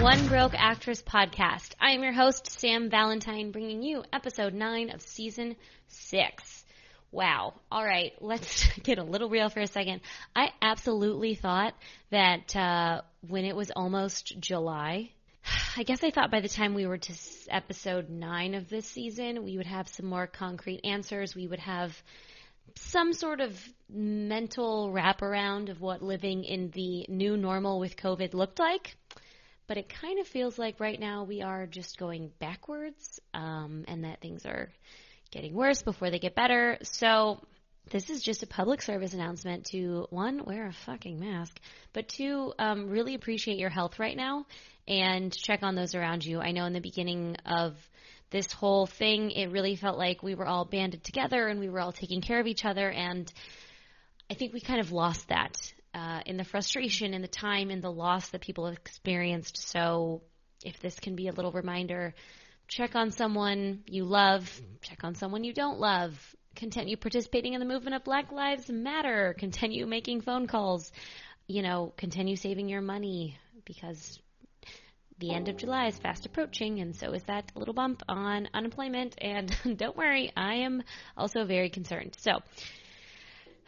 One Broke Actress podcast. I am your host, Sam Valentine, bringing you episode 9 of season 6. Wow. All right, let's get a little real for a second. I absolutely thought that uh, when it was almost July, I guess I thought by the time we were to episode 9 of this season, we would have some more concrete answers. We would have some sort of mental wraparound of what living in the new normal with COVID looked like. But it kind of feels like right now we are just going backwards um, and that things are getting worse before they get better. So this is just a public service announcement to one, wear a fucking mask, but two, um, really appreciate your health right now and check on those around you. I know in the beginning of this whole thing, it really felt like we were all banded together and we were all taking care of each other. And I think we kind of lost that uh, in the frustration and the time and the loss that people have experienced. So if this can be a little reminder, check on someone you love, check on someone you don't love, continue participating in the movement of Black Lives Matter, continue making phone calls, you know, continue saving your money because the end of July is fast approaching, and so is that little bump on unemployment. And don't worry, I am also very concerned. So,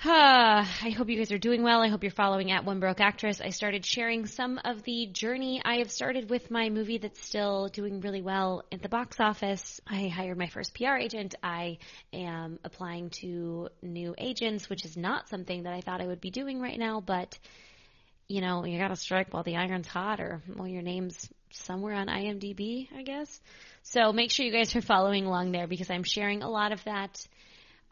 I hope you guys are doing well. I hope you're following at One Broke Actress. I started sharing some of the journey I have started with my movie that's still doing really well at the box office. I hired my first PR agent. I am applying to new agents, which is not something that I thought I would be doing right now, but you know, you gotta strike while the iron's hot or while your name's somewhere on IMDb, I guess. So make sure you guys are following along there because I'm sharing a lot of that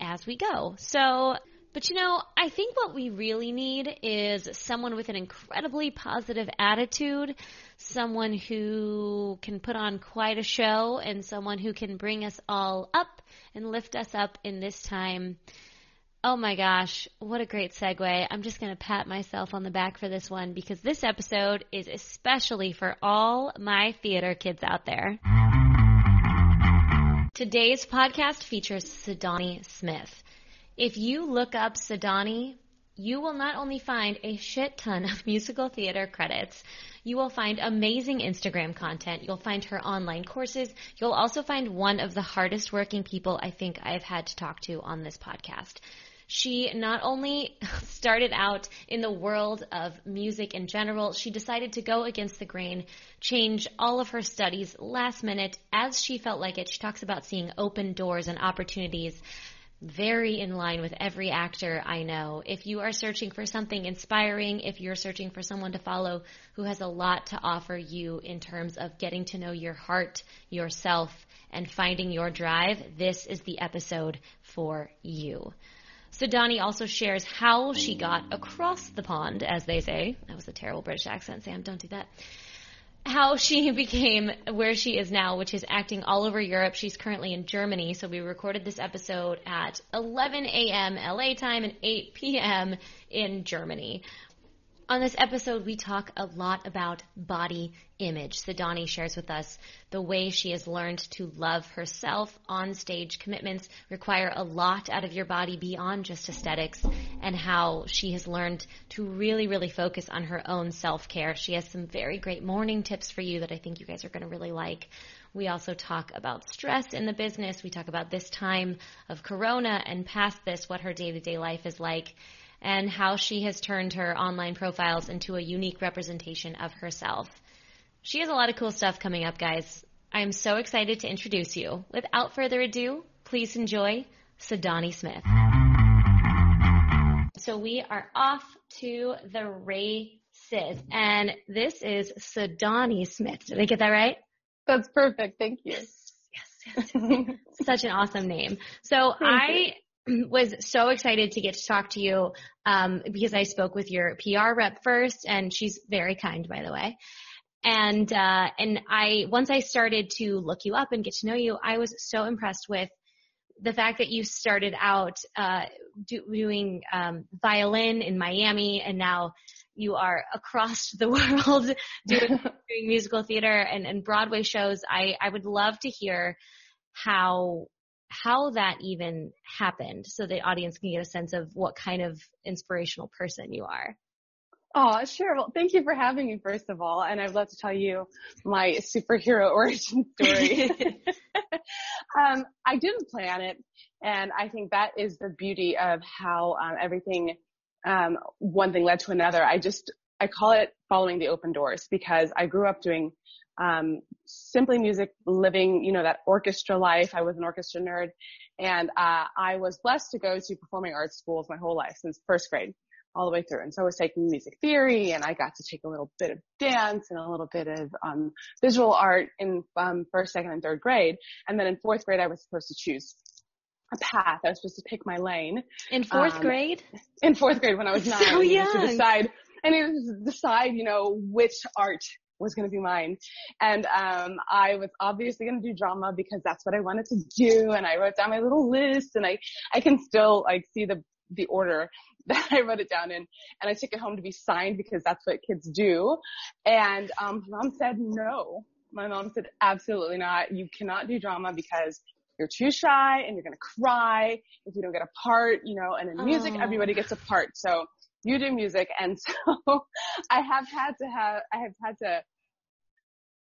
as we go. So but you know, I think what we really need is someone with an incredibly positive attitude, someone who can put on quite a show, and someone who can bring us all up and lift us up in this time. Oh my gosh, what a great segue. I'm just going to pat myself on the back for this one because this episode is especially for all my theater kids out there. Today's podcast features Sadani Smith. If you look up Sadani, you will not only find a shit ton of musical theater credits, you will find amazing Instagram content. You'll find her online courses. You'll also find one of the hardest working people I think I've had to talk to on this podcast. She not only started out in the world of music in general, she decided to go against the grain, change all of her studies last minute as she felt like it. She talks about seeing open doors and opportunities very in line with every actor I know. If you are searching for something inspiring, if you're searching for someone to follow who has a lot to offer you in terms of getting to know your heart, yourself, and finding your drive, this is the episode for you. Sadani also shares how she got across the pond, as they say. That was a terrible British accent, Sam. Don't do that how she became where she is now, which is acting all over Europe. She's currently in Germany. So we recorded this episode at 11 a.m. LA time and 8 p.m. in Germany. On this episode, we talk a lot about body image. Sadani shares with us the way she has learned to love herself. On stage commitments require a lot out of your body beyond just aesthetics, and how she has learned to really, really focus on her own self care. She has some very great morning tips for you that I think you guys are going to really like. We also talk about stress in the business. We talk about this time of Corona and past this, what her day to day life is like and how she has turned her online profiles into a unique representation of herself. She has a lot of cool stuff coming up, guys. I am so excited to introduce you. Without further ado, please enjoy Sadani Smith. So we are off to the races, and this is Sadani Smith. Did I get that right? That's perfect. Thank you. Yes, yes, yes. Such an awesome name. So I was so excited to get to talk to you um, because I spoke with your PR rep first, and she's very kind, by the way. And uh, and I once I started to look you up and get to know you, I was so impressed with the fact that you started out uh, do, doing um, violin in Miami, and now you are across the world doing, doing musical theater and, and Broadway shows. I I would love to hear how how that even happened so the audience can get a sense of what kind of inspirational person you are. Oh, sure. Well, thank you for having me, first of all. And I'd love to tell you my superhero origin story. um, I didn't plan it. And I think that is the beauty of how um, everything, um, one thing led to another. I just, I call it following the open doors because I grew up doing um, simply music, living, you know, that orchestra life. I was an orchestra nerd, and uh, I was blessed to go to performing arts schools my whole life since first grade all the way through. And so I was taking music theory and I got to take a little bit of dance and a little bit of um, visual art in um, first, second, and third grade. And then in fourth grade, I was supposed to choose a path. I was supposed to pick my lane. In fourth um, grade? In fourth grade when I was nine. So young. To decide, and it was to decide, you know, which art was going to be mine. And um, I was obviously going to do drama because that's what I wanted to do. And I wrote down my little list, and I I can still like see the the order that I wrote it down in, and I took it home to be signed because that's what kids do. And um, mom said no. My mom said absolutely not. You cannot do drama because you're too shy and you're gonna cry if you don't get a part, you know. And in music, Oh. everybody gets a part. So you do music, and so I have had to have I have had to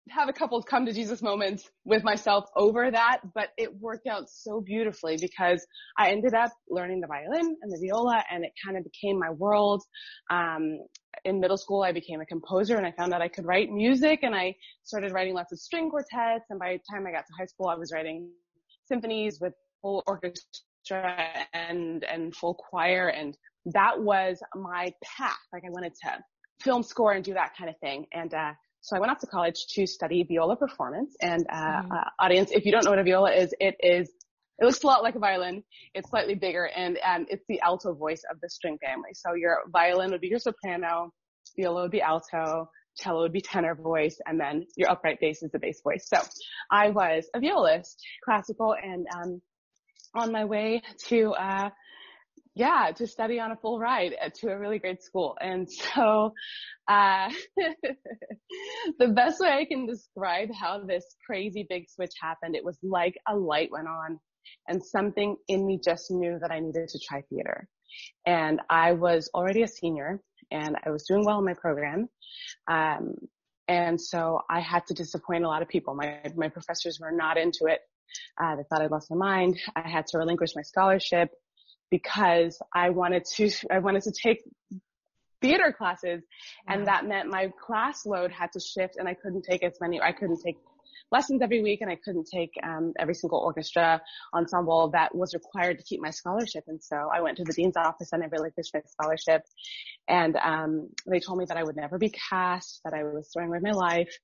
have a couple of come to Jesus moments with myself over that, but it worked out so beautifully because I ended up learning the violin and the viola and it kind of became my world. Um, in middle school, I became a composer and I found out I could write music and I started writing lots of string quartets. And by the time I got to high school, I was writing symphonies with full orchestra and, and full choir. And that was my path. Like I wanted to film score and do that kind of thing. And, uh, so I went off to college to study viola performance and, uh, Mhm. uh, audience, if you don't know what a viola is, it is, it looks a lot like a violin. It's slightly bigger and, um, it's the alto voice of the string family. So your violin would be your soprano, viola would be alto, cello would be tenor voice, and then your upright bass is the bass voice. So I was a violist, classical, and, um, on my way to, uh, yeah, to study on a full ride to a really great school. And so, uh, the best way I can describe how this crazy big switch happened, it was like a light went on and something in me just knew that I needed to try theater. And I was already a senior and I was doing well in my program. Um, and so I had to disappoint a lot of people. My, my professors were not into it. Uh, they thought I'd lost my mind. I had to relinquish my scholarship because I wanted to, I wanted to take theater classes and that meant my class load had to shift and I couldn't take as many, I couldn't take lessons every week and I couldn't take um, every single orchestra ensemble that was required to keep my scholarship. And so I went to the dean's office and I relinquished my scholarship. And um, they told me that I would never be cast, that I was throwing away my life.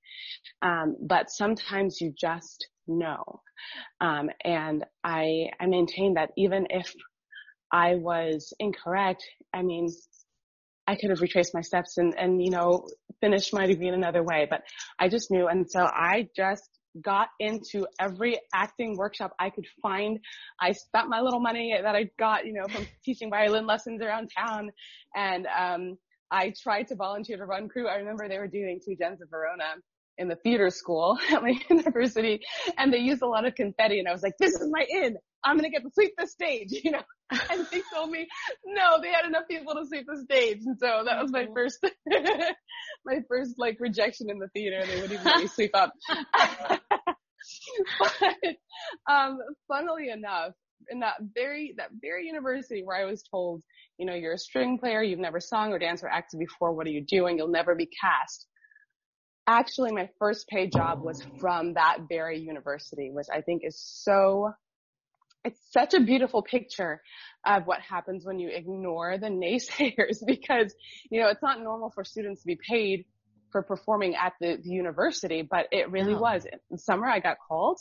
Um, but sometimes you just know. Um, and I I maintain that even if I was incorrect, I mean, I could have retraced my steps and, and, you know, finished my degree in another way, but I just knew. And so I just got into every acting workshop I could find. I spent my little money that I got, you know, from teaching violin lessons around town. And, um, I tried to volunteer to run crew. I remember they were doing Two Gents of Verona in the theater school at my university and they used a lot of confetti and I was like, this is my in. I'm going to get to sweep the stage, you know, and they told me, no, they had enough people to sweep the stage. And so that was my Mhm. first, my first like rejection in the theater. They wouldn't even let me sweep up. but, um, funnily enough, in that very, that very university where I was told, you know, you're a string player, you've never sung or danced or acted before, what are you doing? You'll never be cast. Actually, my first paid job was from that very university, which I think is so it's such a beautiful picture of what happens when you ignore the naysayers because, you know, it's not normal for students to be paid for performing at the, the university, but it really was. In summer, I got called.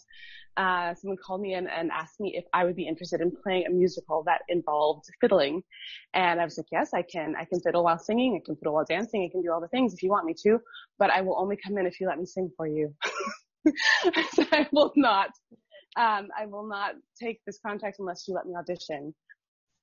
Uh, someone called me in and asked me if I would be interested in playing a musical that involved fiddling. And I was like, yes, I can. I can fiddle while singing. I can fiddle while dancing. I can do all the things if you want me to, but I will only come in if you let me sing for you. so I will not um, I will not take this contract unless you let me audition.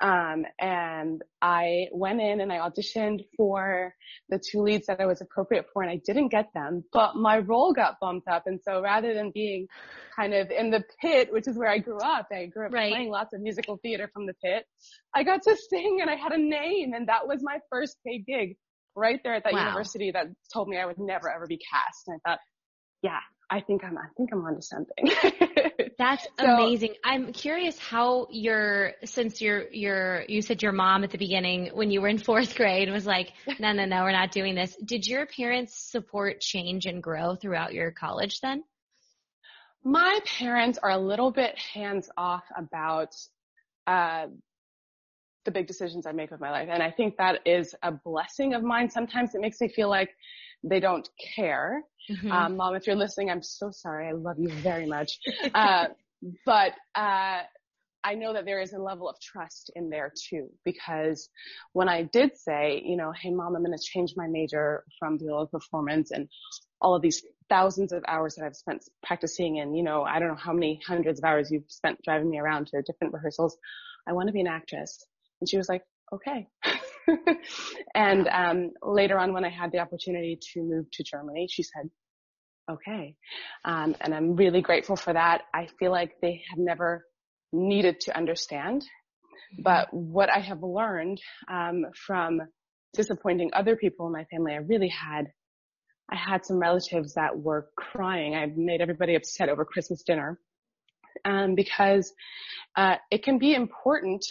Um, and I went in and I auditioned for the two leads that I was appropriate for and I didn't get them, but my role got bumped up. And so rather than being kind of in the pit, which is where I grew up, I grew up Right. playing lots of musical theater from the pit. I got to sing and I had a name and that was my first paid gig. right there at that Wow. university that told me I would never ever be cast. And I thought, yeah, I think I'm, I think I'm onto something. That's So- amazing. I'm curious how your since your your you said your mom at the beginning when you were in fourth grade was like, no, no, no, we're not doing this. Did your parents support change and grow throughout your college then? My parents are a little bit hands off about uh, the big decisions I make with my life, and I think that is a blessing of mine. Sometimes it makes me feel like they don't care. Mhm. Um, Mom, if you're listening, I'm so sorry. I love you very much. Uh, but uh, I know that there is a level of trust in there too, because when I did say, you know, hey, Mom, I'm going to change my major from viola performance and all of these thousands of hours that I've spent practicing and, you know, I don't know how many hundreds of hours you've spent driving me around to different rehearsals. I want to be an actress. And she was like, okay. and um, later on, when I had the opportunity to move to Germany, she said, okay. Um, and I'm really grateful for that. I feel like they have never needed to understand. But what I have learned um, from disappointing other people in my family, I really had, I had some relatives that were crying. I made everybody upset over Christmas dinner um, because uh, it can be important,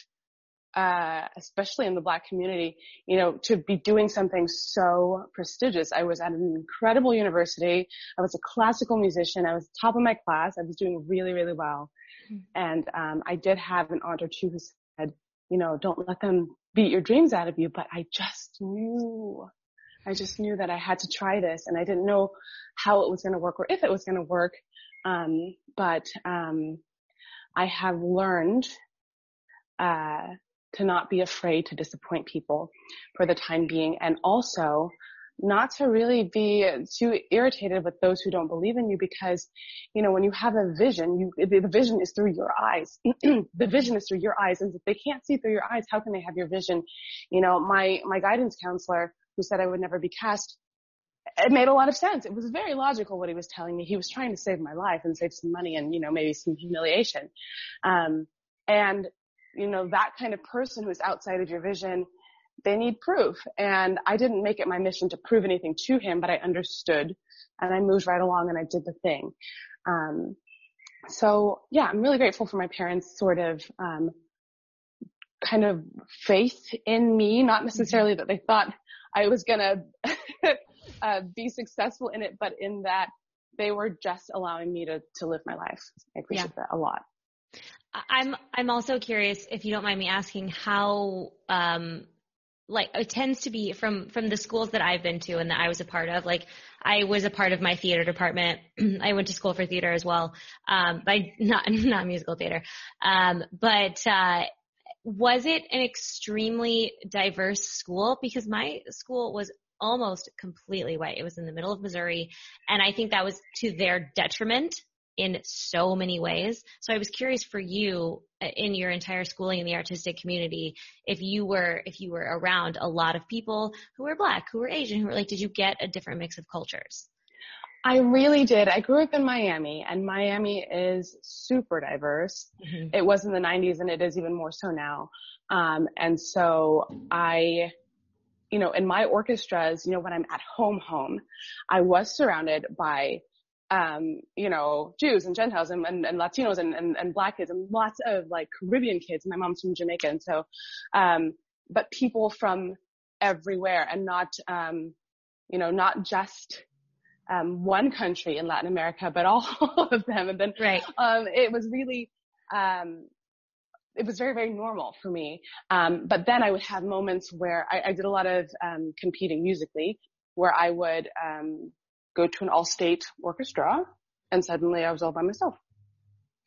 uh, especially in the Black community, you know, to be doing something so prestigious. I was at an incredible university. I was a classical musician. I was top of my class. I was doing really, really well. Mhm. And um, I did have an aunt or two who said, you know, don't let them beat your dreams out of you. But I just knew, I just knew that I had to try this, and I didn't know how it was going to work or if it was going to work. Um, but um, I have learned uh, to not be afraid to disappoint people for the time being, and also not to really be too irritated with those who don't believe in you because, you know, when you have a vision, you, the vision is through your eyes. the vision is through your eyes. And if they can't see through your eyes, how can they have your vision? You know, my, my guidance counselor who said I would never be cast, it made a lot of sense. It was very logical what he was telling me. He was trying to save my life and save some money and, you know, maybe some humiliation. Um, and, you know, that kind of person who's outside of your vision, they need proof. And I didn't make it my mission to prove anything to him, but I understood and I moved right along and I did the thing. Um, so yeah, I'm really grateful for my parents sort of, um, kind of faith in me, not necessarily that they thought I was gonna, uh, be successful in it, but in that they were just allowing me to, to live my life. I appreciate that a lot. I'm I'm also curious if you don't mind me asking how um like it tends to be from from the schools that I've been to and that I was a part of. Like I was a part of my theater department. I went to school for theater as well um not not musical theater. Um but uh was it an extremely diverse school? Because my school was almost completely white. It was in the middle of Missouri and I think that was to their detriment in so many ways. So I was curious for you uh, in your entire schooling in the artistic community, if you were, if you were around a lot of people who were black, who were Asian, who were like, did you get a different mix of cultures? I really did. I grew up in Miami and Miami is super diverse. It was in the 90s and it is even more so now. Um, and so I, you know, in my orchestras, you know, when I'm at home, home, I was surrounded by, um, you know, Jews and Gentiles and, and, and Latinos and, and, and black kids and lots of like Caribbean kids. My mom's from Jamaica. And so, um, but people from everywhere and not, um, you know, not just, um, one country in Latin America, but all of them. And then Right. um, it was really, um, it was very, very normal for me. Um, but then I would have moments where I, I did a lot of um, competing musically, where I would um, go to an all-state orchestra, and suddenly I was all by myself.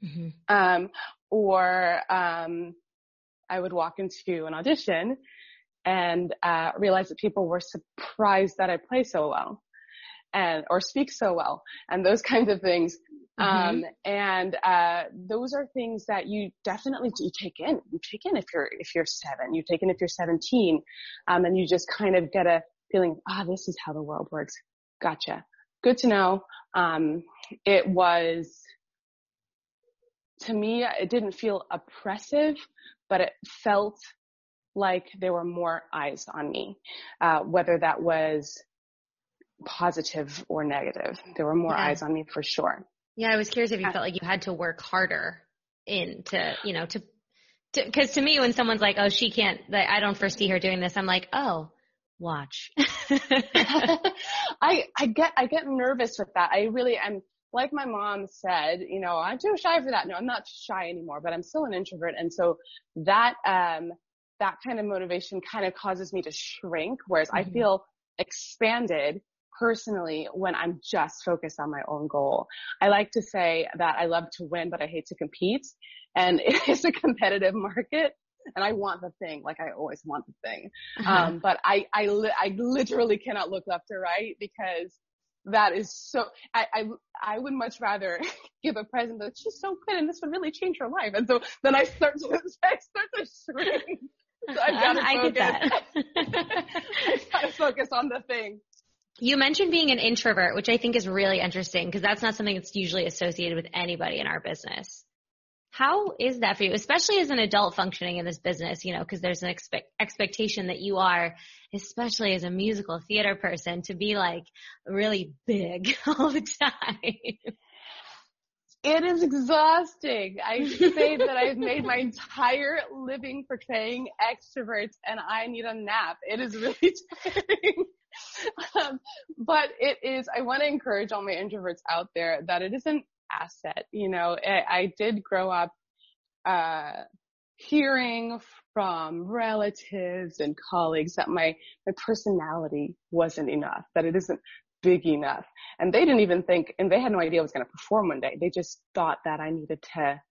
hmm Um, or um, I would walk into an audition and uh, realize that people were surprised that I play so well, and or speak so well, and those kinds of things. Um, and, uh, those are things that you definitely, you take in, you take in if you're, if you're seven, you take in if you're 17, um, and you just kind of get a feeling, ah, this is how the world works. Gotcha. Good to know. Um, it was, to me, it didn't feel oppressive, but it felt like there were more eyes on me, uh, whether that was positive or negative. There were more yeah. eyes on me for sure. Yeah, I was curious if you felt like you had to work harder in to, you know, to, because to, to, me, when someone's like, "Oh, she can't," I don't foresee her doing this. I'm like, "Oh, watch." I I get I get nervous with that. I really am. Like my mom said, you know, I'm too shy for that. No, I'm not shy anymore, but I'm still an introvert, and so that um that kind of motivation kind of causes me to shrink. Whereas mm-hmm. I feel expanded personally when I'm just focused on my own goal. I like to say that I love to win, but I hate to compete. And it is a competitive market and I want the thing, like I always want the thing. Uh-huh. Um, but I, I, li- I literally cannot look left or right because that is so, I, I, I would much rather give a present that she's so good and this would really change her life. And so then I start to, I start to shrink. So I've got to focus. I've got to focus on the thing. You mentioned being an introvert, which I think is really interesting because that's not something that's usually associated with anybody in our business. How is that for you, especially as an adult functioning in this business, you know, because there's an expect, expectation that you are, especially as a musical theater person, to be like really big all the time. It is exhausting. I say that I've made my entire living portraying extroverts and I need a nap. It is really tiring. um, but it is, I want to encourage all my introverts out there that it is an asset. You know, I, I did grow up, uh, hearing from relatives and colleagues that my, my personality wasn't enough, that it isn't big enough. And they didn't even think, and they had no idea I was going to perform one day. They just thought that I needed to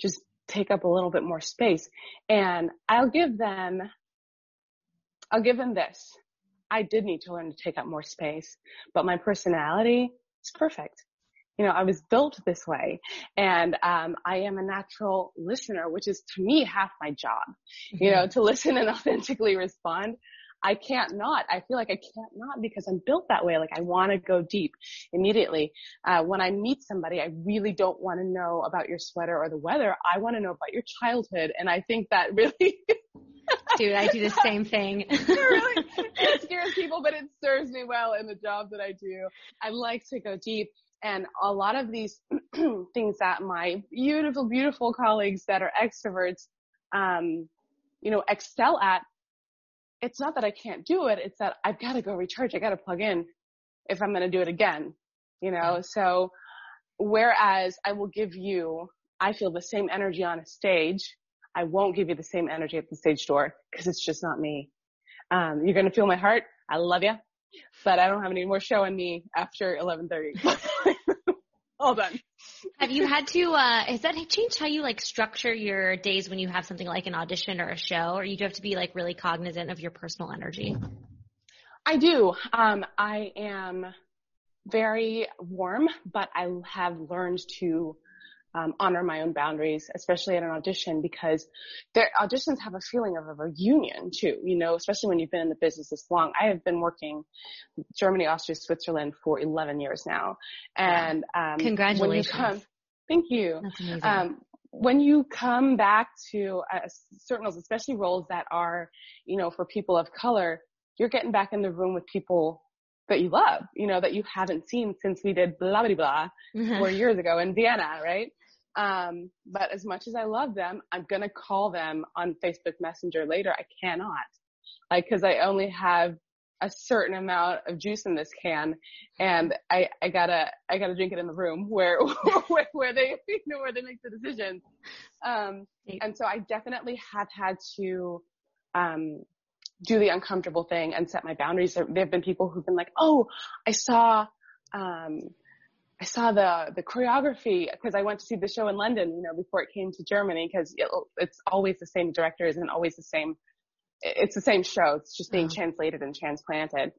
just take up a little bit more space. And I'll give them, I'll give them this. I did need to learn to take up more space, but my personality is perfect. You know, I was built this way and, um, I am a natural listener, which is to me half my job, you know, mm-hmm. to listen and authentically respond. I can't not. I feel like I can't not because I'm built that way. Like I want to go deep immediately. Uh, when I meet somebody, I really don't want to know about your sweater or the weather. I want to know about your childhood. And I think that really Dude, I do the same thing. it really it scares people, but it serves me well in the job that I do. I like to go deep. And a lot of these things that my beautiful, beautiful colleagues that are extroverts, um, you know, excel at, it's not that I can't do it. It's that I've got to go recharge. I got to plug in if I'm going to do it again, you know? So whereas I will give you, I feel the same energy on a stage I won't give you the same energy at the stage door because it's just not me. Um, you're going to feel my heart. I love you, but I don't have any more show in me after 11:30. All done. Have you had to, uh, has that changed how you like structure your days when you have something like an audition or a show or you do have to be like really cognizant of your personal energy? I do. Um, I am very warm, but I have learned to um, honor my own boundaries, especially at an audition, because their auditions have a feeling of a reunion too. You know, especially when you've been in the business this long. I have been working Germany, Austria, Switzerland for 11 years now, and um, congratulations. When you come, thank you. That's amazing. Um, when you come back to uh, certain roles, especially roles that are, you know, for people of color, you're getting back in the room with people that you love, you know, that you haven't seen since we did blah blah blah mm-hmm. four years ago in Vienna, right? Um, but as much as I love them, I'm gonna call them on Facebook Messenger later. I cannot, like, cause I only have a certain amount of juice in this can, and I, I gotta, I gotta drink it in the room where, where, where they, you know, where they make the decisions. Um, and so I definitely have had to, um, do the uncomfortable thing and set my boundaries. There, there have been people who've been like, "Oh, I saw, um, I saw the the choreography because I went to see the show in London, you know, before it came to Germany because it, it's always the same directors and always the same. It's the same show. It's just being oh. translated and transplanted.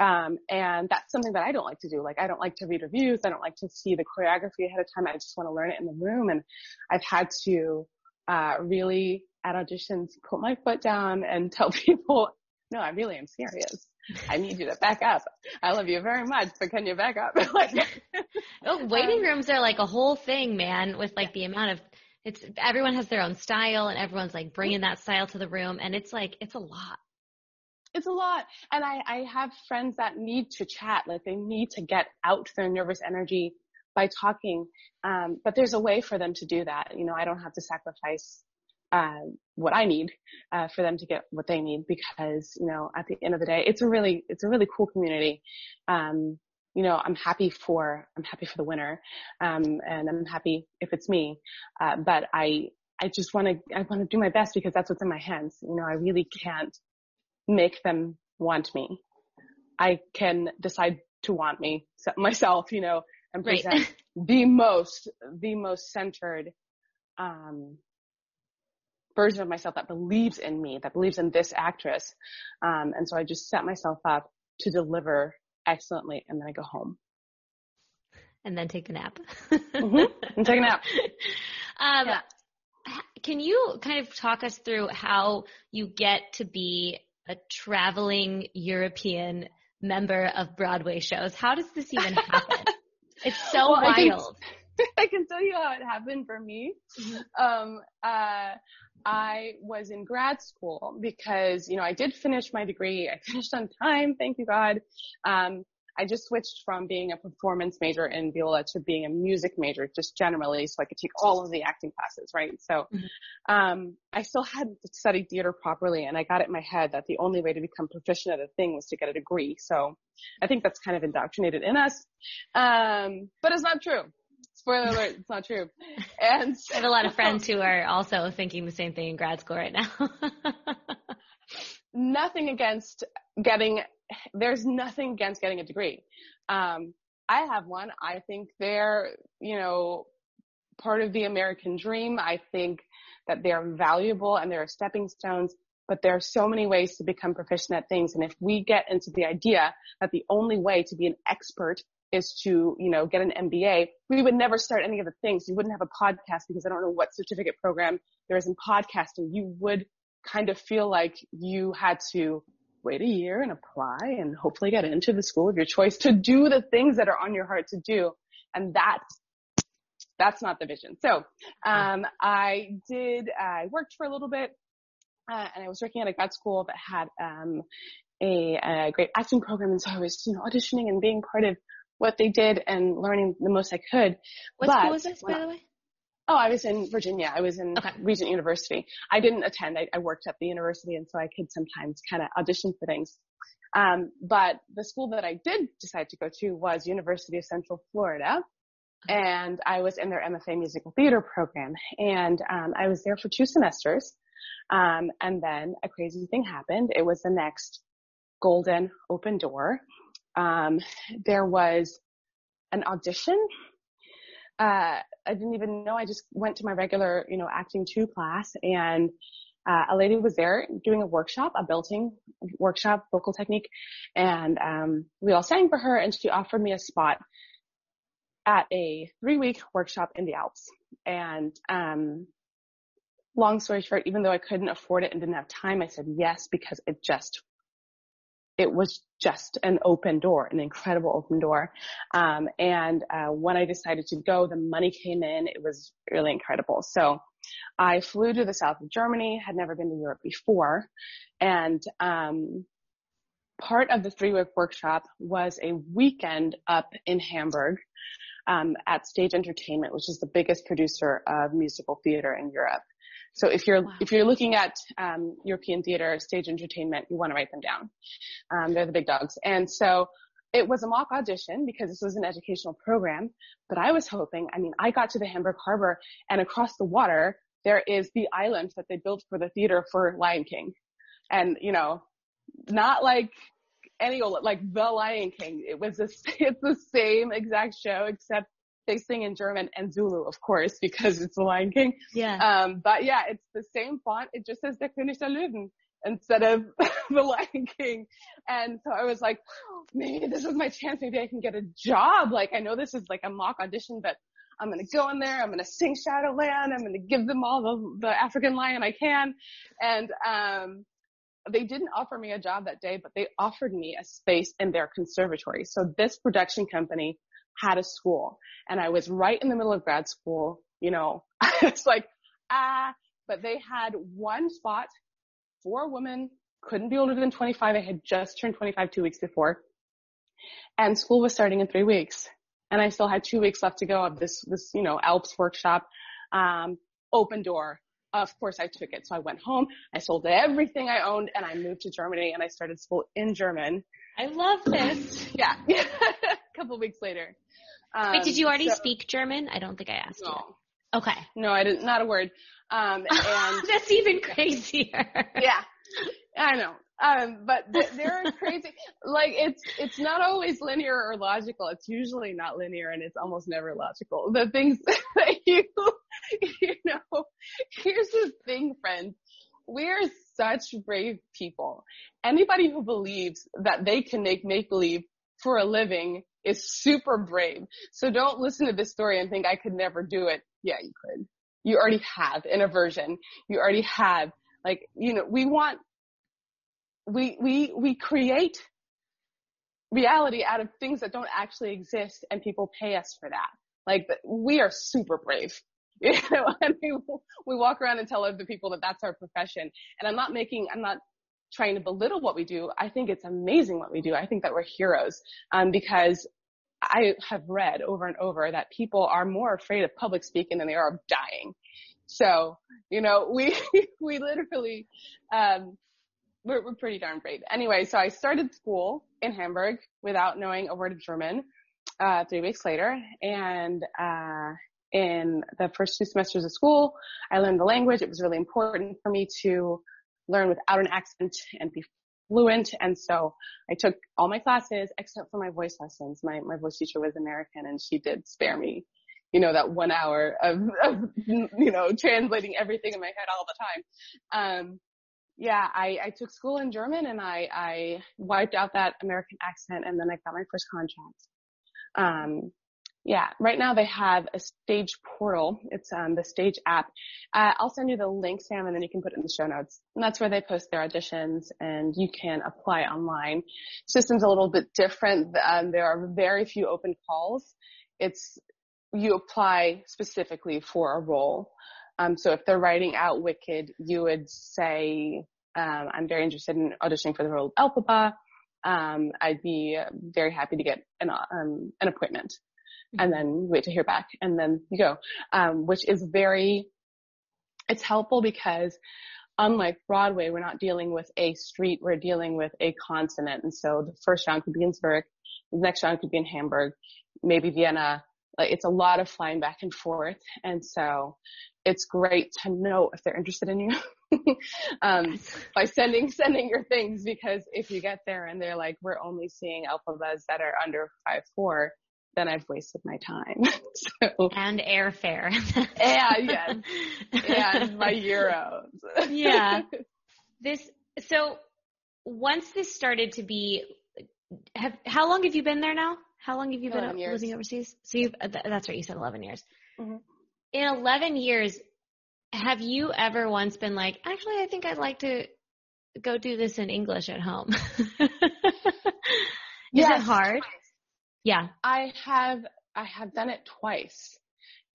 Um, and that's something that I don't like to do. Like I don't like to read reviews. I don't like to see the choreography ahead of time. I just want to learn it in the room. And I've had to, uh, really at auditions put my foot down and tell people, no, I really am serious. I need you to back up. I love you very much, but can you back up? like, oh, waiting um, rooms are like a whole thing, man, with like the amount of It's everyone has their own style and everyone's like bringing that style to the room and it's like it's a lot. It's a lot. And I, I have friends that need to chat, like they need to get out their nervous energy by talking. Um, but there's a way for them to do that. You know, I don't have to sacrifice uh, what I need uh, for them to get what they need because you know at the end of the day it's a really it's a really cool community. Um, you know I'm happy for I'm happy for the winner, um, and I'm happy if it's me. Uh, but I I just want to I want to do my best because that's what's in my hands. You know I really can't make them want me. I can decide to want me myself. You know and present right. the most the most centered um, version of myself that believes in me, that believes in this actress. Um, and so I just set myself up to deliver excellently and then I go home. And then take a nap. mm-hmm. And take a nap. Um, yeah. Can you kind of talk us through how you get to be a traveling European member of Broadway shows? How does this even happen? it's so well, wild. I can, I can, tell you how it happened for me. Mm-hmm. Um, uh, I was in grad school because, you know, I did finish my degree. I finished on time. Thank you, God. Um, I just switched from being a performance major in viola to being a music major just generally so I could take all of the acting classes, right? So, mm-hmm. um, I still hadn't studied theater properly and I got it in my head that the only way to become proficient at a thing was to get a degree. So I think that's kind of indoctrinated in us. Um, but it's not true. Spoiler alert, it's not true. And I have a lot of friends who are also thinking the same thing in grad school right now. nothing against getting, there's nothing against getting a degree. Um, I have one. I think they're, you know, part of the American dream. I think that they're valuable and they're stepping stones, but there are so many ways to become proficient at things. And if we get into the idea that the only way to be an expert is to, you know, get an MBA, we would never start any of the things. You wouldn't have a podcast because I don't know what certificate program there is in podcasting. You would kind of feel like you had to wait a year and apply and hopefully get into the school of your choice to do the things that are on your heart to do. And that, that's not the vision. So, um, I did, I worked for a little bit, uh, and I was working at a grad school that had, um, a, a, great acting program. And so I was, you know, auditioning and being part of what they did and learning the most I could. What but school was this, by the way? Oh, I was in Virginia. I was in okay. Regent University. I didn't attend. I, I, worked at the university, and so I could sometimes kind of audition for things. Um, but the school that I did decide to go to was University of Central Florida, and I was in their MFA musical theater program. And um, I was there for two semesters. Um, and then a crazy thing happened. It was the next golden open door um, there was an audition. Uh, I didn't even know. I just went to my regular, you know, acting two class and, uh, a lady was there doing a workshop, a belting workshop, vocal technique. And, um, we all sang for her and she offered me a spot at a three week workshop in the Alps. And, um, long story short, even though I couldn't afford it and didn't have time, I said yes because it just it was just an open door, an incredible open door. Um, and uh, when I decided to go, the money came in. It was really incredible. So I flew to the south of Germany, had never been to Europe before, and um, part of the three-week workshop was a weekend up in Hamburg um, at Stage Entertainment, which is the biggest producer of musical theater in Europe. So if you're wow. if you're looking at um, European theater, stage entertainment, you want to write them down. Um, they're the big dogs. And so it was a mock audition because this was an educational program. But I was hoping. I mean, I got to the Hamburg Harbor, and across the water there is the island that they built for the theater for Lion King, and you know, not like any old like the Lion King. It was this, it's the same exact show except they sing in German and Zulu, of course, because it's the Lion King. Yeah. Um, but yeah, it's the same font. It just says Der König der Löwen instead of the Lion King. And so I was like, oh, maybe this is my chance. Maybe I can get a job. Like I know this is like a mock audition, but I'm going to go in there. I'm going to sing Shadowland. I'm going to give them all the, the African lion I can. And, um, they didn't offer me a job that day, but they offered me a space in their conservatory. So this production company had a school and I was right in the middle of grad school, you know, it's like, ah, but they had one spot, four women, couldn't be older than 25. I had just turned 25 two weeks before and school was starting in three weeks and I still had two weeks left to go of this, this, you know, ALPS workshop, um, open door. Of course I took it. So I went home, I sold everything I owned and I moved to Germany and I started school in German. I love this. yeah. couple weeks later. Um, Wait, did you already so, speak German? I don't think I asked no. you. Okay. No, I didn't, not a word. Um, and that's even crazier. yeah. I know. Um, but they're crazy. like it's, it's not always linear or logical. It's usually not linear and it's almost never logical. The things that you, you know, here's the thing, friends. We're such brave people. Anybody who believes that they can make make believe for a living is super brave. So don't listen to this story and think I could never do it. Yeah, you could. You already have an aversion. You already have like, you know, we want we, we, we create reality out of things that don't actually exist and people pay us for that. Like we are super brave. You know, and we, we walk around and tell other people that that's our profession. And I'm not making, I'm not trying to belittle what we do. I think it's amazing what we do. I think that we're heroes, um, because I have read over and over that people are more afraid of public speaking than they are of dying. So, you know, we, we literally, um, we're, we're pretty darn brave. Anyway, so I started school in Hamburg without knowing a word of German, uh, three weeks later. And, uh, in the first two semesters of school, I learned the language. It was really important for me to learn without an accent and be fluent. And so I took all my classes except for my voice lessons. My, my voice teacher was American and she did spare me, you know, that one hour of, of you know, translating everything in my head all the time. Um, yeah, I, I took school in German and I, I wiped out that American accent and then I got my first contract. Um, yeah, right now they have a stage portal. It's um, the stage app. Uh, I'll send you the link, Sam, and then you can put it in the show notes. And that's where they post their auditions and you can apply online. System's a little bit different. Um, there are very few open calls. It's, you apply specifically for a role. Um, so if they're writing out Wicked, you would say, um, I'm very interested in auditioning for the role of Elphaba. Um, I'd be very happy to get an, um, an appointment and then wait to hear back and then you go, um, which is very, it's helpful because unlike Broadway, we're not dealing with a street, we're dealing with a continent. And so the first round could be in Zurich, the next round could be in Hamburg, maybe Vienna. Like it's a lot of flying back and forth. And so it's great to know if they're interested in you. um, by sending sending your things because if you get there and they're like we're only seeing Elphabas that are under five four, then I've wasted my time. so, and airfare. yeah, yes, and my euros. yeah. This so once this started to be, have how long have you been there now? How long have you been living overseas? So you that's right. You said eleven years. Mm-hmm in 11 years, have you ever once been like, actually, I think I'd like to go do this in English at home? Is yes, it hard? Yeah. I have, I have done it twice.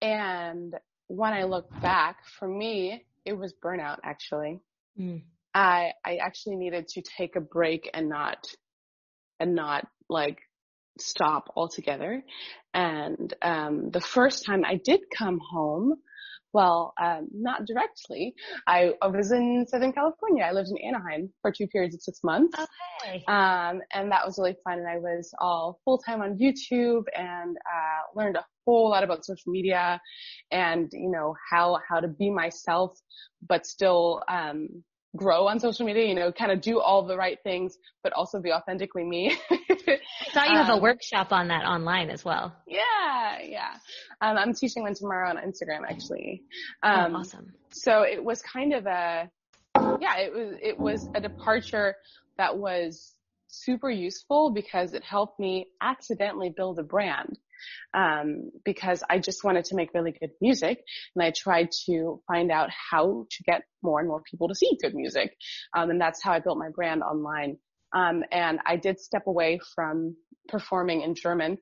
And when I look back, for me, it was burnout actually. Mm. I, I actually needed to take a break and not, and not like stop altogether. And um, the first time I did come home, well, um, not directly. I, I, was in Southern California. I lived in Anaheim for two periods of six months. Okay. Um, and that was really fun. And I was all full time on YouTube and uh, learned a whole lot about social media and you know how how to be myself, but still um, grow on social media, you know, kind of do all the right things, but also be authentically me. I saw you have um, a workshop on that online as well. Yeah, yeah. Um, I'm teaching one tomorrow on Instagram actually. Oh, um, oh, awesome. So it was kind of a, yeah, it was, it was a departure that was super useful because it helped me accidentally build a brand um, because I just wanted to make really good music and I tried to find out how to get more and more people to see good music. Um, and that's how I built my brand online. Um, and I did step away from performing in German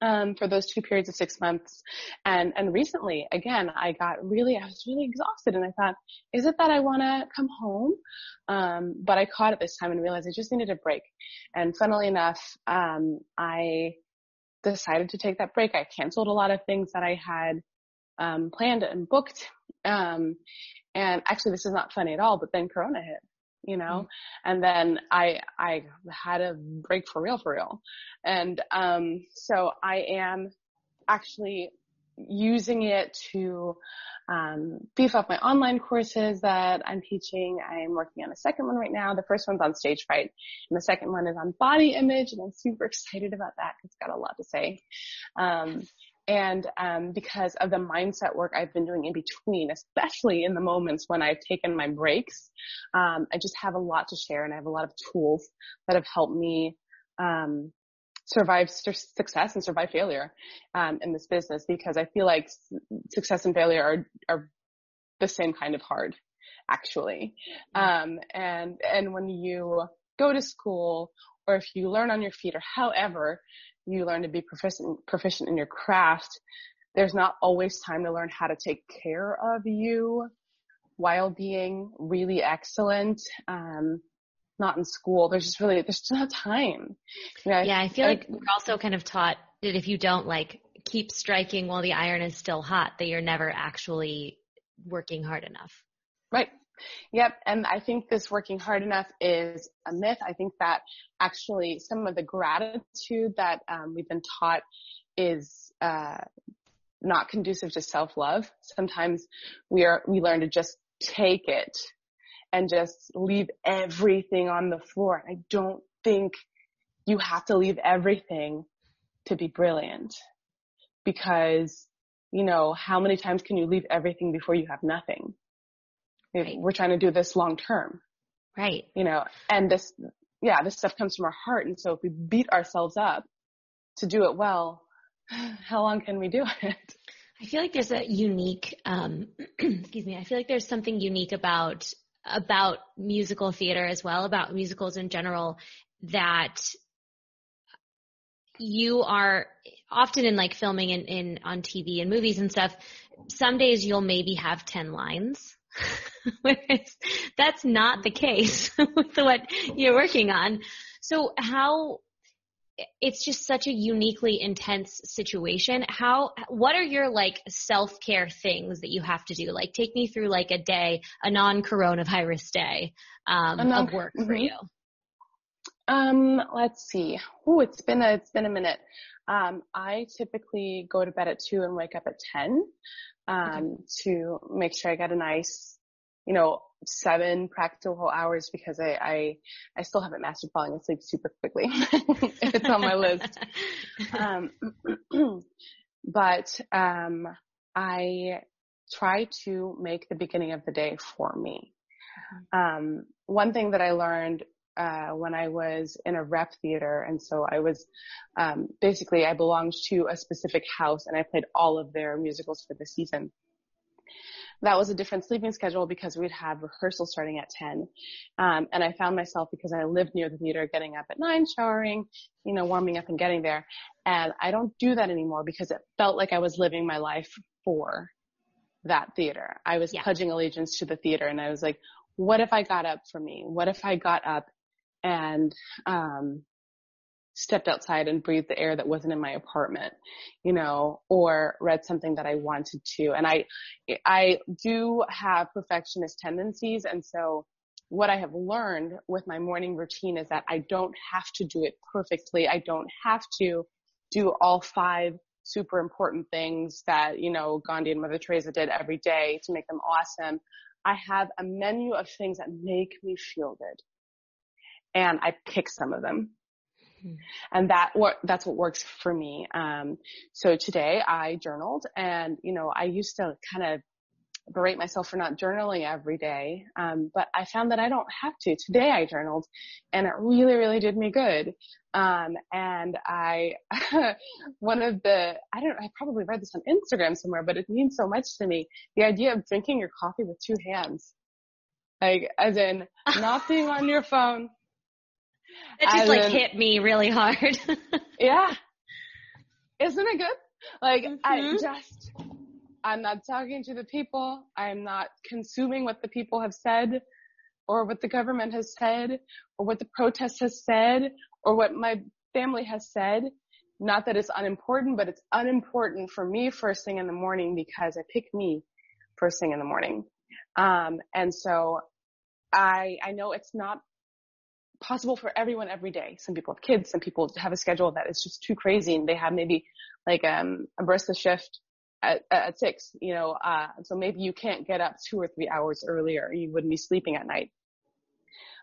um, for those two periods of six months. And, and recently, again, I got really, I was really exhausted and I thought, is it that I want to come home? Um, but I caught it this time and realized I just needed a break. And funnily enough, um, I decided to take that break. I canceled a lot of things that I had, um, planned and booked. Um, and actually this is not funny at all, but then Corona hit you know, mm-hmm. and then I, I had a break for real, for real. And, um, so I am actually using it to, um, beef up my online courses that I'm teaching. I am working on a second one right now. The first one's on stage fright and the second one is on body image and I'm super excited about that. because It's got a lot to say. Um, and um, because of the mindset work I've been doing in between, especially in the moments when I've taken my breaks, um, I just have a lot to share, and I have a lot of tools that have helped me um, survive success and survive failure um, in this business. Because I feel like success and failure are are the same kind of hard, actually. Um, and and when you go to school or if you learn on your feet or however you learn to be proficient, proficient in your craft, there's not always time to learn how to take care of you while being really excellent. Um, not in school. There's just really, there's just not time. You know, yeah, I feel I, like we're also kind of taught that if you don't like keep striking while the iron is still hot, that you're never actually working hard enough. Right. Yep. And I think this working hard enough is a myth. I think that actually some of the gratitude that um, we've been taught is uh, not conducive to self-love. Sometimes we are we learn to just take it and just leave everything on the floor. I don't think you have to leave everything to be brilliant because you know how many times can you leave everything before you have nothing Right. We're trying to do this long term. Right. You know, and this, yeah, this stuff comes from our heart. And so if we beat ourselves up to do it well, how long can we do it? I feel like there's a unique, um, excuse me, I feel like there's something unique about, about musical theater as well, about musicals in general that you are often in like filming in, in on TV and movies and stuff. Some days you'll maybe have 10 lines Whereas that's not the case with what you're working on. So how, it's just such a uniquely intense situation. How, what are your like self-care things that you have to do? Like take me through like a day, a non-coronavirus day, um, non- of work mm-hmm. for you. Um, let's see. Oh, it's been a, it's been a minute. Um, I typically go to bed at two and wake up at 10 um, okay. to make sure I get a nice, you know, seven practical hours because I, I, I still haven't mastered falling asleep super quickly. it's on my list. Um, but, um, I try to make the beginning of the day for me. Mm-hmm. Um, one thing that I learned uh, when I was in a rep theater. And so I was, um, basically I belonged to a specific house and I played all of their musicals for the season. That was a different sleeping schedule because we'd have rehearsal starting at 10. Um, and I found myself because I lived near the theater getting up at 9, showering, you know, warming up and getting there. And I don't do that anymore because it felt like I was living my life for that theater. I was yeah. pledging allegiance to the theater and I was like, what if I got up for me? What if I got up and um, stepped outside and breathed the air that wasn't in my apartment, you know, or read something that I wanted to. And I, I do have perfectionist tendencies. And so what I have learned with my morning routine is that I don't have to do it perfectly. I don't have to do all five super important things that, you know, Gandhi and Mother Teresa did every day to make them awesome. I have a menu of things that make me feel good and I pick some of them. Mm-hmm. And that what that's what works for me. Um, so today I journaled, and you know I used to kind of berate myself for not journaling every day, um, but I found that I don't have to. Today I journaled, and it really really did me good. Um, and I one of the I don't I probably read this on Instagram somewhere, but it means so much to me. The idea of drinking your coffee with two hands, like as in not being on your phone it just like hit me really hard. yeah. isn't it good? Like Mhm. I just, I'm not talking to the people. I'm not consuming what the people have said or what the government has said or what the protest has said or what my family has said. Not that it's unimportant, but it's unimportant for me first thing in the morning because I pick me first thing in the morning. Um, and so I, I know it's not possible for everyone every day. Some people have kids, some people have a schedule that is just too crazy and they have maybe like, um, a barista shift at, at six, you know, uh, so maybe you can't get up two or three hours earlier. You wouldn't be sleeping at night,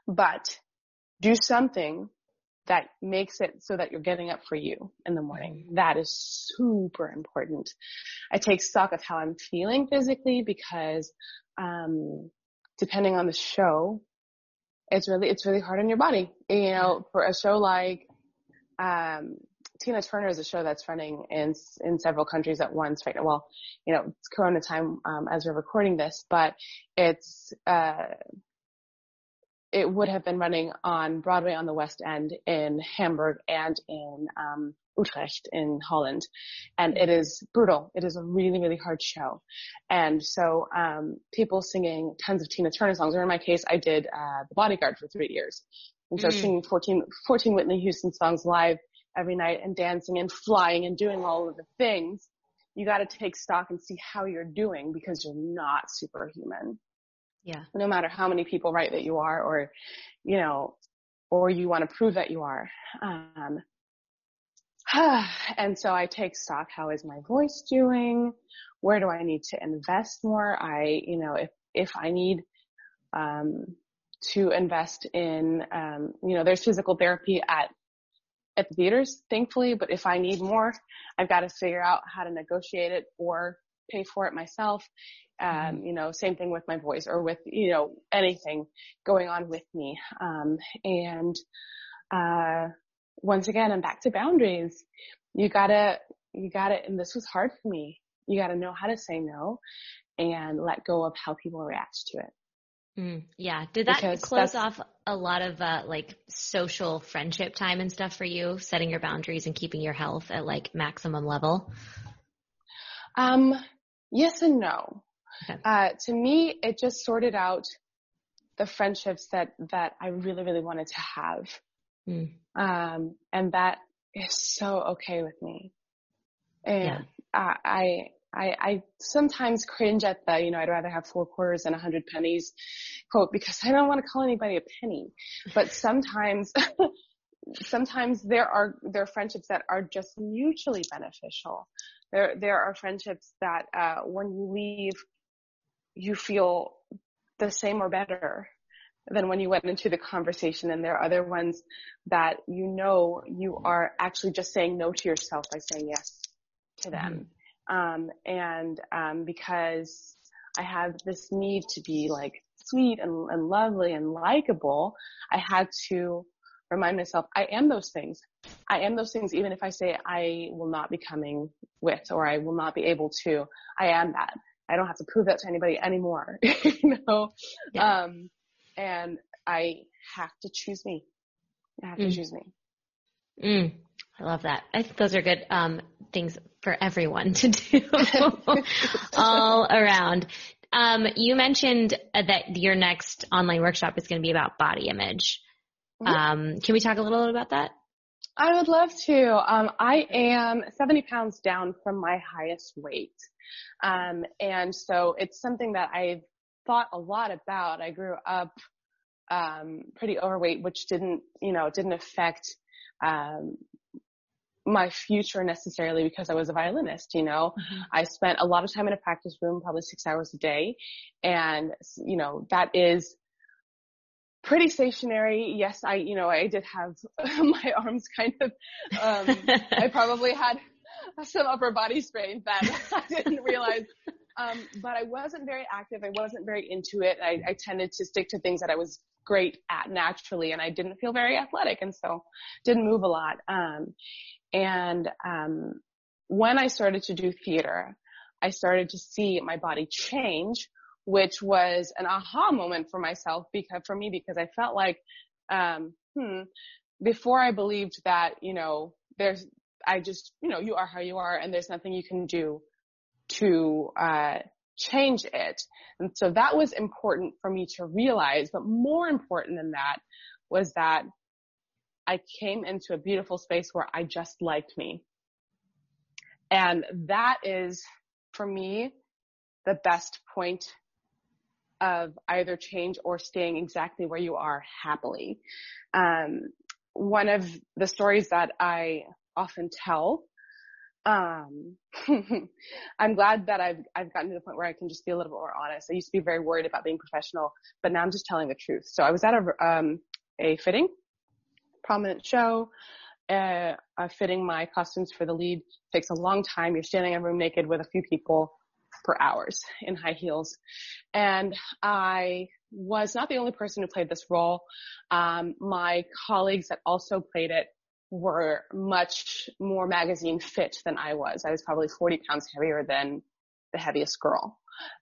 but do something that makes it so that you're getting up for you in the morning. That is super important. I take stock of how I'm feeling physically because, um, depending on the show, it's really, it's really hard on your body. You know, for a show like, um, Tina Turner is a show that's running in, in several countries at once right now. Well, you know, it's Corona time, um, as we're recording this, but it's, uh, it would have been running on Broadway on the West End in Hamburg and in um, Utrecht in Holland, and it is brutal. It is a really really hard show, and so um, people singing tons of Tina Turner songs. Or in my case, I did uh, The Bodyguard for three years, and so Mm. singing 14, 14 Whitney Houston songs live every night and dancing and flying and doing all of the things. You got to take stock and see how you're doing because you're not superhuman Yeah. no matter how many people write that you are or, you know, or you want to prove that you are. Um, and so I take stock. How is my voice doing? Where do I need to invest more? I, you know, if, if I need, um, to invest in, um, you know, there's physical therapy at, at the theaters, thankfully, but if I need more, I've got to figure out how to negotiate it or pay for it myself. Um, you know, same thing with my voice or with, you know, anything going on with me. Um, and, uh, once again, I'm back to boundaries. You gotta, you gotta, and this was hard for me. You gotta know how to say no and let go of how people react to it. Mm, yeah. Did that Because close off a lot of uh, like social friendship time and stuff for you, setting your boundaries and keeping your health at like maximum level? Um, yes and no. Okay. Uh, to me, it just sorted out the friendships that, that I really, really wanted to have. Mm. Um, and that is so okay with me. And Yeah. I, I, I, sometimes cringe at the, you know, I'd rather have four quarters and a hundred pennies quote because I don't want to call anybody a penny. But sometimes, sometimes there are, there are friendships that are just mutually beneficial. There, there are friendships that, uh, when you leave, you feel the same or better than when you went into the conversation. And there are other ones that you know you are actually just saying no to yourself by saying yes to them. Um, and, um, because I have this need to be like sweet and, and lovely and likable, I had to remind myself I am those things. I am those things even if I say I will not be coming with or I will not be able to. I am that. I don't have to prove that to anybody anymore. you know? Yeah. Um, and I have to choose me. I have to Mm. choose me. Mm, I love that. I think those are good um, things for everyone to do all around. Um, you mentioned uh, that your next online workshop is going to be about body image. Um, can we talk a little bit about that? I would love to. Um, I am 70 pounds down from my highest weight. Um, and so it's something that I've thought a lot about. I grew up, um, pretty overweight, which didn't, you know, didn't affect, um, my future necessarily because I was a violinist, you know. I spent a lot of time in a practice room, probably six hours a day. And, you know, that is pretty stationary. Yes, I, you know, I did have my arms kind of, um, I probably had some upper body strain that I didn't realize. Um, but I wasn't very active. I wasn't very into it. I, I tended to stick to things that I was great at naturally and I didn't feel very athletic and so didn't move a lot. Um, and, um, when I started to do theater, I started to see my body change, which was an aha moment for myself because, for me, because I felt like, um, hmm, before I believed that, you know, there's, I just, you know, you are how you are and there's nothing you can do to, uh, change it. And so that was important for me to realize, but more important than that was that I came into a beautiful space where I just liked me. And that is for me the best point of either change or staying exactly where you are happily. Um, one of the stories that I often tell, um, I'm glad that I've, I've gotten to the point where I can just be a little bit more honest. I used to be very worried about being professional, but now I'm just telling the truth. So I was at a, um, a fitting, prominent show, uh, uh, fitting my costumes for the lead takes a long time. You're standing in a room naked with a few people for hours in high heels. And I was not the only person who played this role. Um, my colleagues that also played it were much more magazine fit than I was. I was probably 40 pounds heavier than the heaviest girl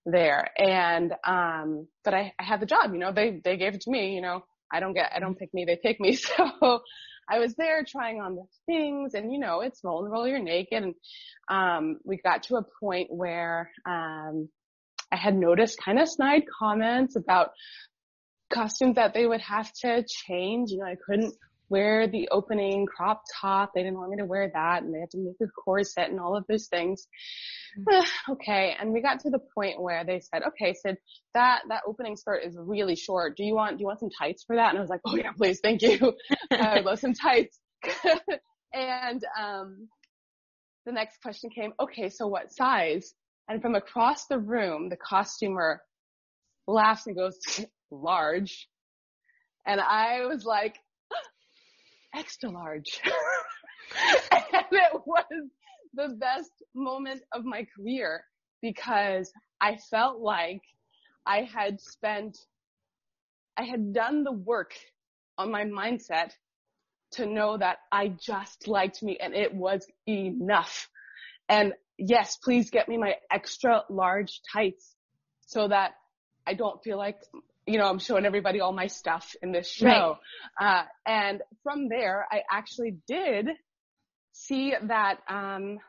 there. And, um, but I, I had the job, you know, they, they gave it to me, you know, I don't get, I don't pick me, they pick me. So I was there trying on the things and you know, it's vulnerable, you're naked. And, um, we got to a point where, um, I had noticed kind of snide comments about costumes that they would have to change. You know, I couldn't wear the opening crop top. They didn't want me to wear that and they had to make a corset and all of those things. Mm-hmm. okay. And we got to the point where they said, okay, Sid, that, that opening skirt is really short. Do you want, do you want some tights for that? And I was like, oh yeah, please. Thank you. I would love some tights. and, um, the next question came, okay, so what size? And from across the room, the costumer laughs and goes, large. And I was like, extra large. and it was the best moment of my career because I felt like I had spent, I had done the work on my mindset to know that I just liked me and it was enough. And yes, please get me my extra large tights so that I don't feel like you know, I'm showing everybody all my stuff in this show. Right. Uh, and from there, I actually did see that, um,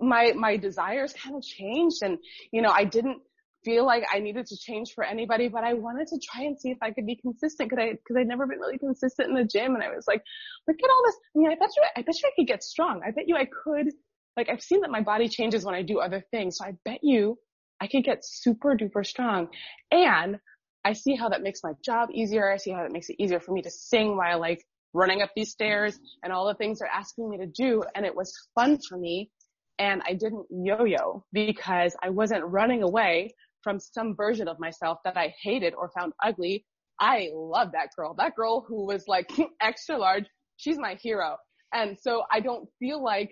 my, my desires kind of changed and, you know, I didn't feel like I needed to change for anybody, but I wanted to try and see if I could be consistent because I, cause I'd never been really consistent in the gym. And I was like, look at all this. I mean, I bet you, I bet you I could get strong. I bet you I could, like, I've seen that my body changes when I do other things. So I bet you I could get super duper strong. And I see how that makes my job easier. I see how that makes it easier for me to sing while like running up these stairs and all the things they're asking me to do. And it was fun for me. And I didn't yo-yo because I wasn't running away from some version of myself that I hated or found ugly. I love that girl. That girl who was like extra large. She's my hero. And so I don't feel like,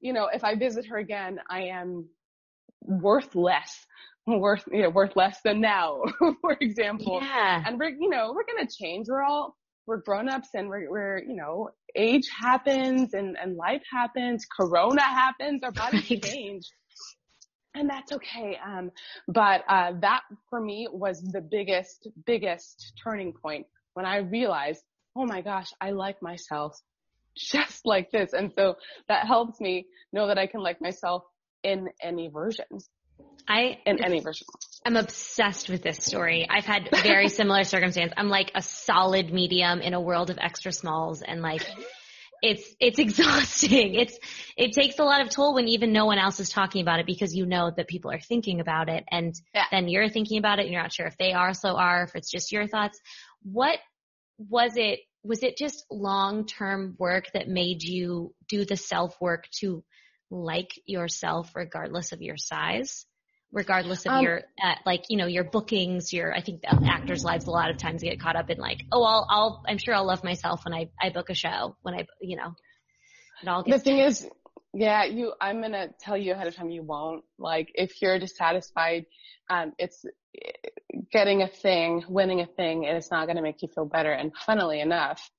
you know, if I visit her again, I am worth less, worth, you know, worth less than now, for example. Yeah. And we're, you know, we're going to change. We're all, we're grown-ups and we're, we're, you know, age happens and, and life happens. Corona happens. Our bodies right. change. And that's okay. Um, but, uh, that for me was the biggest, biggest turning point when I realized, oh my gosh, I like myself just like this. And so that helps me know that I can like myself in any version. I in any version. I'm obsessed with this story. I've had very similar circumstance. I'm like a solid medium in a world of extra smalls and like it's it's exhausting. It's it takes a lot of toll when even no one else is talking about it because you know that people are thinking about it and yeah. then you're thinking about it and you're not sure if they also are, if it's just your thoughts. What was it was it just long term work that made you do the self work to like yourself regardless of your size? regardless of um, your uh, like you know your bookings your i think actors lives a lot of times get caught up in like oh i'll i'll i'm sure i'll love myself when i i book a show when i you know it all gets the thing is yeah you i'm gonna tell you ahead of time you won't like if you're dissatisfied um it's getting a thing winning a thing and it's not gonna make you feel better and funnily enough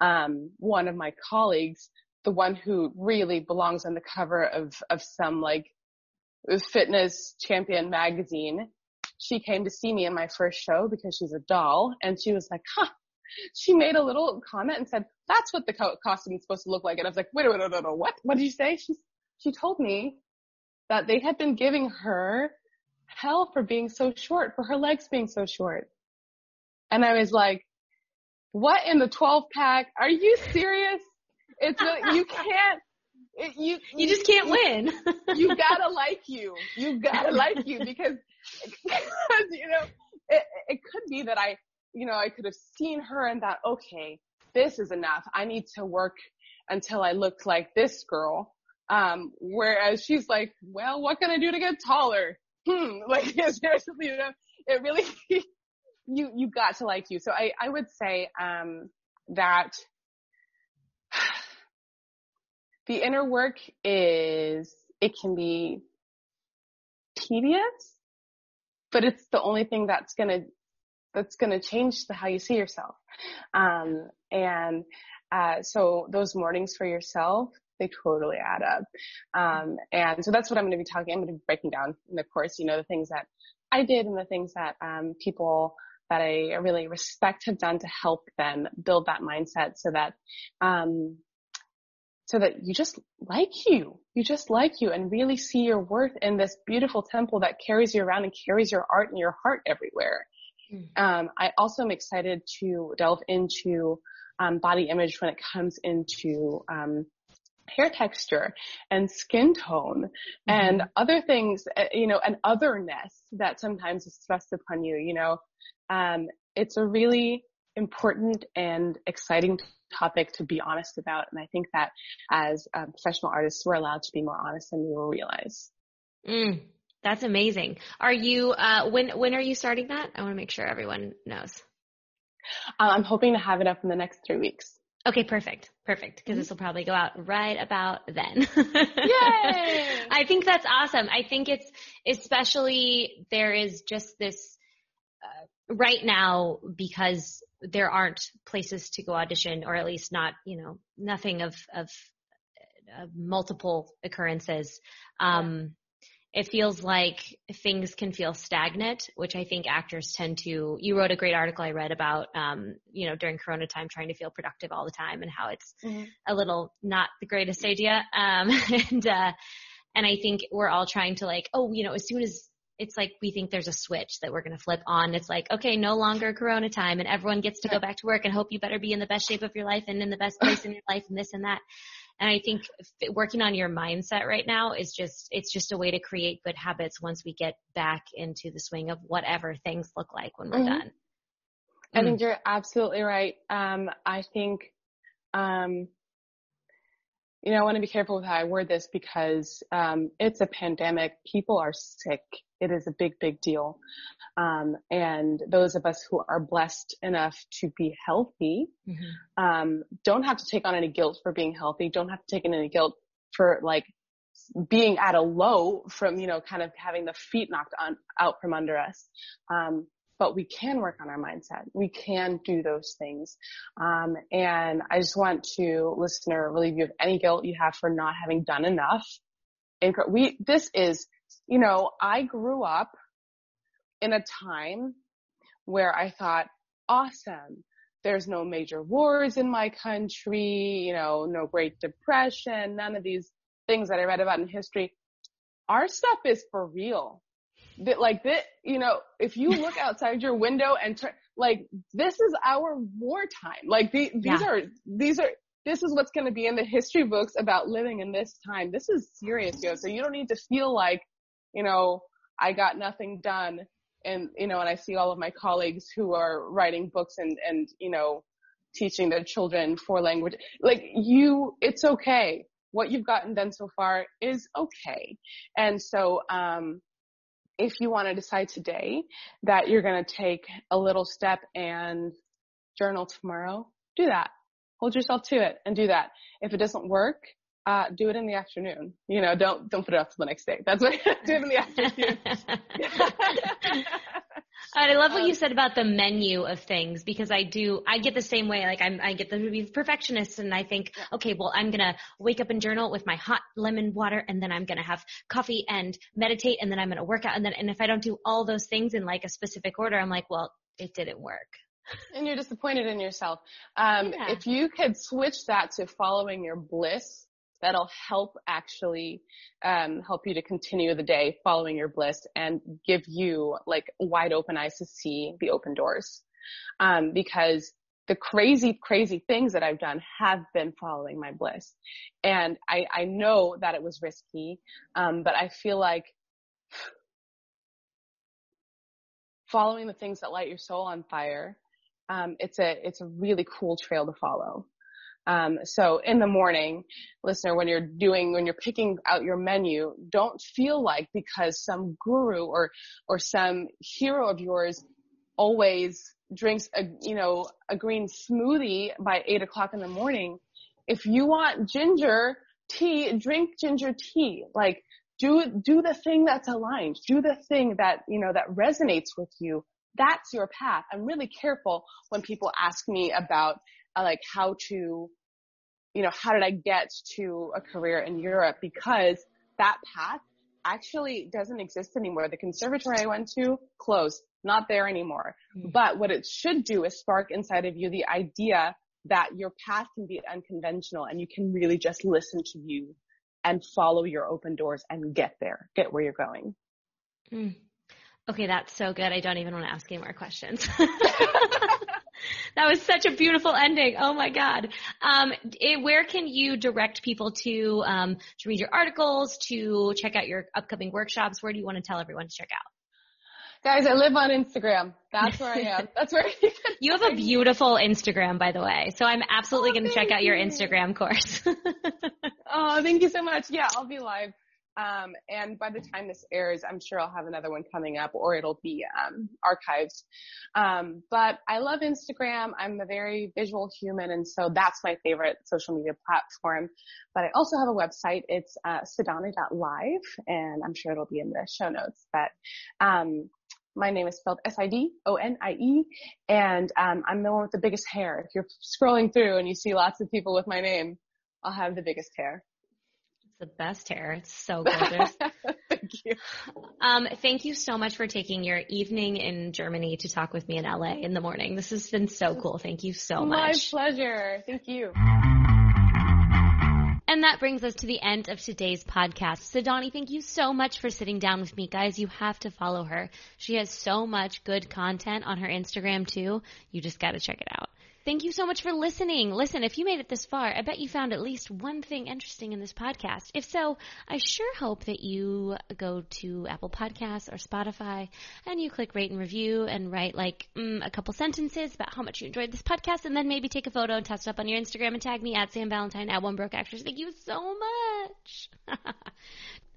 um one of my colleagues the one who really belongs on the cover of, of some like fitness champion magazine. She came to see me in my first show because she's a doll and she was like, huh, she made a little comment and said, that's what the co- costume is supposed to look like. And I was like, wait, wait, wait, wait, wait, what? What did you say? She, she told me that they had been giving her hell for being so short, for her legs being so short. And I was like, what in the 12 pack? Are you serious? It's a, you can't, it, you, you just can't win. you gotta like you. You gotta like you because, because you know, it, it could be that I, you know, I could have seen her and thought, okay, this is enough. I need to work until I look like this girl. Um, whereas she's like, well, what can I do to get taller? Hmm, like seriously, you know, it really, you, you got to like you. So I, I would say, um, that the inner work is, it can be tedious, but it's the only thing that's gonna, that's gonna change the, how you see yourself. Um, and, uh, so those mornings for yourself, they totally add up. Um, and so that's what I'm going to be talking. I'm going to be breaking down in the course, you know, the things that I did and the things that um, people that I really respect have done to help them build that mindset so that um, so that you just like you. You just like you and really see your worth in this beautiful temple that carries you around and carries your art and your heart everywhere. Mm. Um, I also am excited to delve into um, body image when it comes into um, hair texture and skin tone mm-hmm. and other things, uh, you know, and otherness that sometimes is thrust upon you, you know. Um, it's a really important and exciting topic to be honest about. And I think that as um, professional artists, we're allowed to be more honest than we will realize. Mm, that's amazing. Are you, uh, when, when are you starting that? I want to make sure everyone knows. Uh, I'm hoping to have it up in the next three weeks. Okay, perfect. Perfect. Because mm-hmm. this will probably go out right about then. Yay! I think that's awesome. I think it's especially there is just this uh, right now because there aren't places to go audition or at least not, you know, nothing of, of uh, multiple occurrences. Um, it feels like things can feel stagnant, which I think actors tend to. You wrote a great article I read about, um, you know, during Corona time, trying to feel productive all the time, and how it's mm-hmm. a little not the greatest idea. Um, and uh, and I think we're all trying to like, oh, you know, as soon as it's like we think there's a switch that we're going to flip on. It's like, okay, no longer Corona time, and everyone gets to go back to work and hope you better be in the best shape of your life and in the best place in your life and this and that. And I think working on your mindset right now is just, it's just a way to create good habits once we get back into the swing of whatever things look like when we're mm-hmm. done. I mm. think you're absolutely right. Um, I think, um, you know, I want to be careful with how I word this because um, it's a pandemic. People are sick. It is a big, big deal. Um, and those of us who are blessed enough to be healthy mm-hmm. um, don't have to take on any guilt for being healthy. Don't have to take on any guilt for like being at a low from you know kind of having the feet knocked on out from under us. Um, but we can work on our mindset. We can do those things. Um, and I just want to, listener, relieve you of any guilt you have for not having done enough. We, this is, you know, I grew up in a time where I thought, awesome. There's no major wars in my country, you know, no Great Depression, none of these things that I read about in history. Our stuff is for real that like that, you know, if you look outside your window and turn, like this is our wartime. Like the, these yeah. are, these are, this is what's going to be in the history books about living in this time. This is serious, yo. So you don't need to feel like, you know, I got nothing done. And, you know, and I see all of my colleagues who are writing books and, and, you know, teaching their children four language. Like you, it's okay. What you've gotten done so far is okay. And so, um, if you want to decide today that you're going to take a little step and journal tomorrow, do that. Hold yourself to it and do that. If it doesn't work, uh, do it in the afternoon. You know, don't, don't put it off to the next day. That's what, do it in the afternoon. I love what um, you said about the menu of things because I do, I get the same way. Like I'm, I get the be perfectionist and I think, okay, well, I'm going to wake up and journal with my hot lemon water and then I'm going to have coffee and meditate and then I'm going to work out. And then, and if I don't do all those things in like a specific order, I'm like, well, it didn't work. And you're disappointed in yourself. Um, Yeah. If you could switch that to following your bliss, that'll help actually um, help you to continue the day following your bliss and give you like wide open eyes to see the open doors. Um, because the crazy, crazy things that I've done have been following my bliss. And I, I know that it was risky, um, but I feel like following the things that light your soul on fire, um, it's a, it's a really cool trail to follow. Um, so in the morning, listener, when you're doing, when you're picking out your menu, don't feel like because some guru or, or some hero of yours always drinks a, you know, a green smoothie by eight o'clock in the morning. If you want ginger tea, drink ginger tea. Like do, do the thing that's aligned. Do the thing that, you know, that resonates with you. That's your path. I'm really careful when people ask me about like how to, you know, how did I get to a career in Europe? Because that path actually doesn't exist anymore. The conservatory I went to closed, not there anymore. Mm. But what it should do is spark inside of you the idea that your path can be unconventional and you can really just listen to you and follow your open doors and get there, get where you're going. Mm. Okay, that's so good. I don't even want to ask any more questions. that was such a beautiful ending. Oh my God. Um, eh, where can you direct people to, um, to read your articles, to check out your upcoming workshops? Where do you want to tell everyone to check out? Guys, I live on Instagram. That's where I am. That's where you You have a beautiful Instagram, by the way. So I'm absolutely Oh, going to check out your. Instagram course. Oh, thank you so much. Yeah, I'll be live. Um, and by the time this airs, I'm sure I'll have another one coming up or it'll be, um, archived. Um, but I love Instagram. I'm a very visual human. And so that's my favorite social media platform. But I also have a website. It's, uh, and I'm sure it'll be in the show notes, but, um, my name is spelled S-I-D-O-N-I-E and, um, I'm the one with the biggest hair. If you're scrolling through and you see lots of people with my name, I'll have the biggest hair. It's the best hair. It's so gorgeous. Thank you. Um, thank you so much for taking your evening in Germany to talk with me in LA in the morning. This has been so cool. Thank you so much. My pleasure. Thank you. And that brings us to the end of today's podcast. Sidonie, thank you so much for sitting down with me. Guys, you have to follow her. She has so much good content on her Instagram too. You just gotta check it out. Thank you so much for listening. Listen, if you made it this far, I bet you found at least one thing interesting in this podcast. If so, I sure hope that you go to Apple Podcasts or Spotify and you click rate and review and write like mm, a couple sentences about how much you enjoyed this podcast and then maybe take a photo and test it up on your Instagram and tag me at Sam Valentine at One Broke Actress. Thank you so much.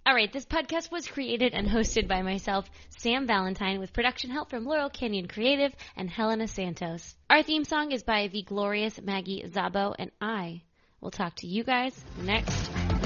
All right, this podcast was created and hosted by myself, Sam Valentine, with production help from Laurel Canyon Creative and Helena Santos. Our theme song is by the glorious Maggie Zabo, and I will talk to you guys next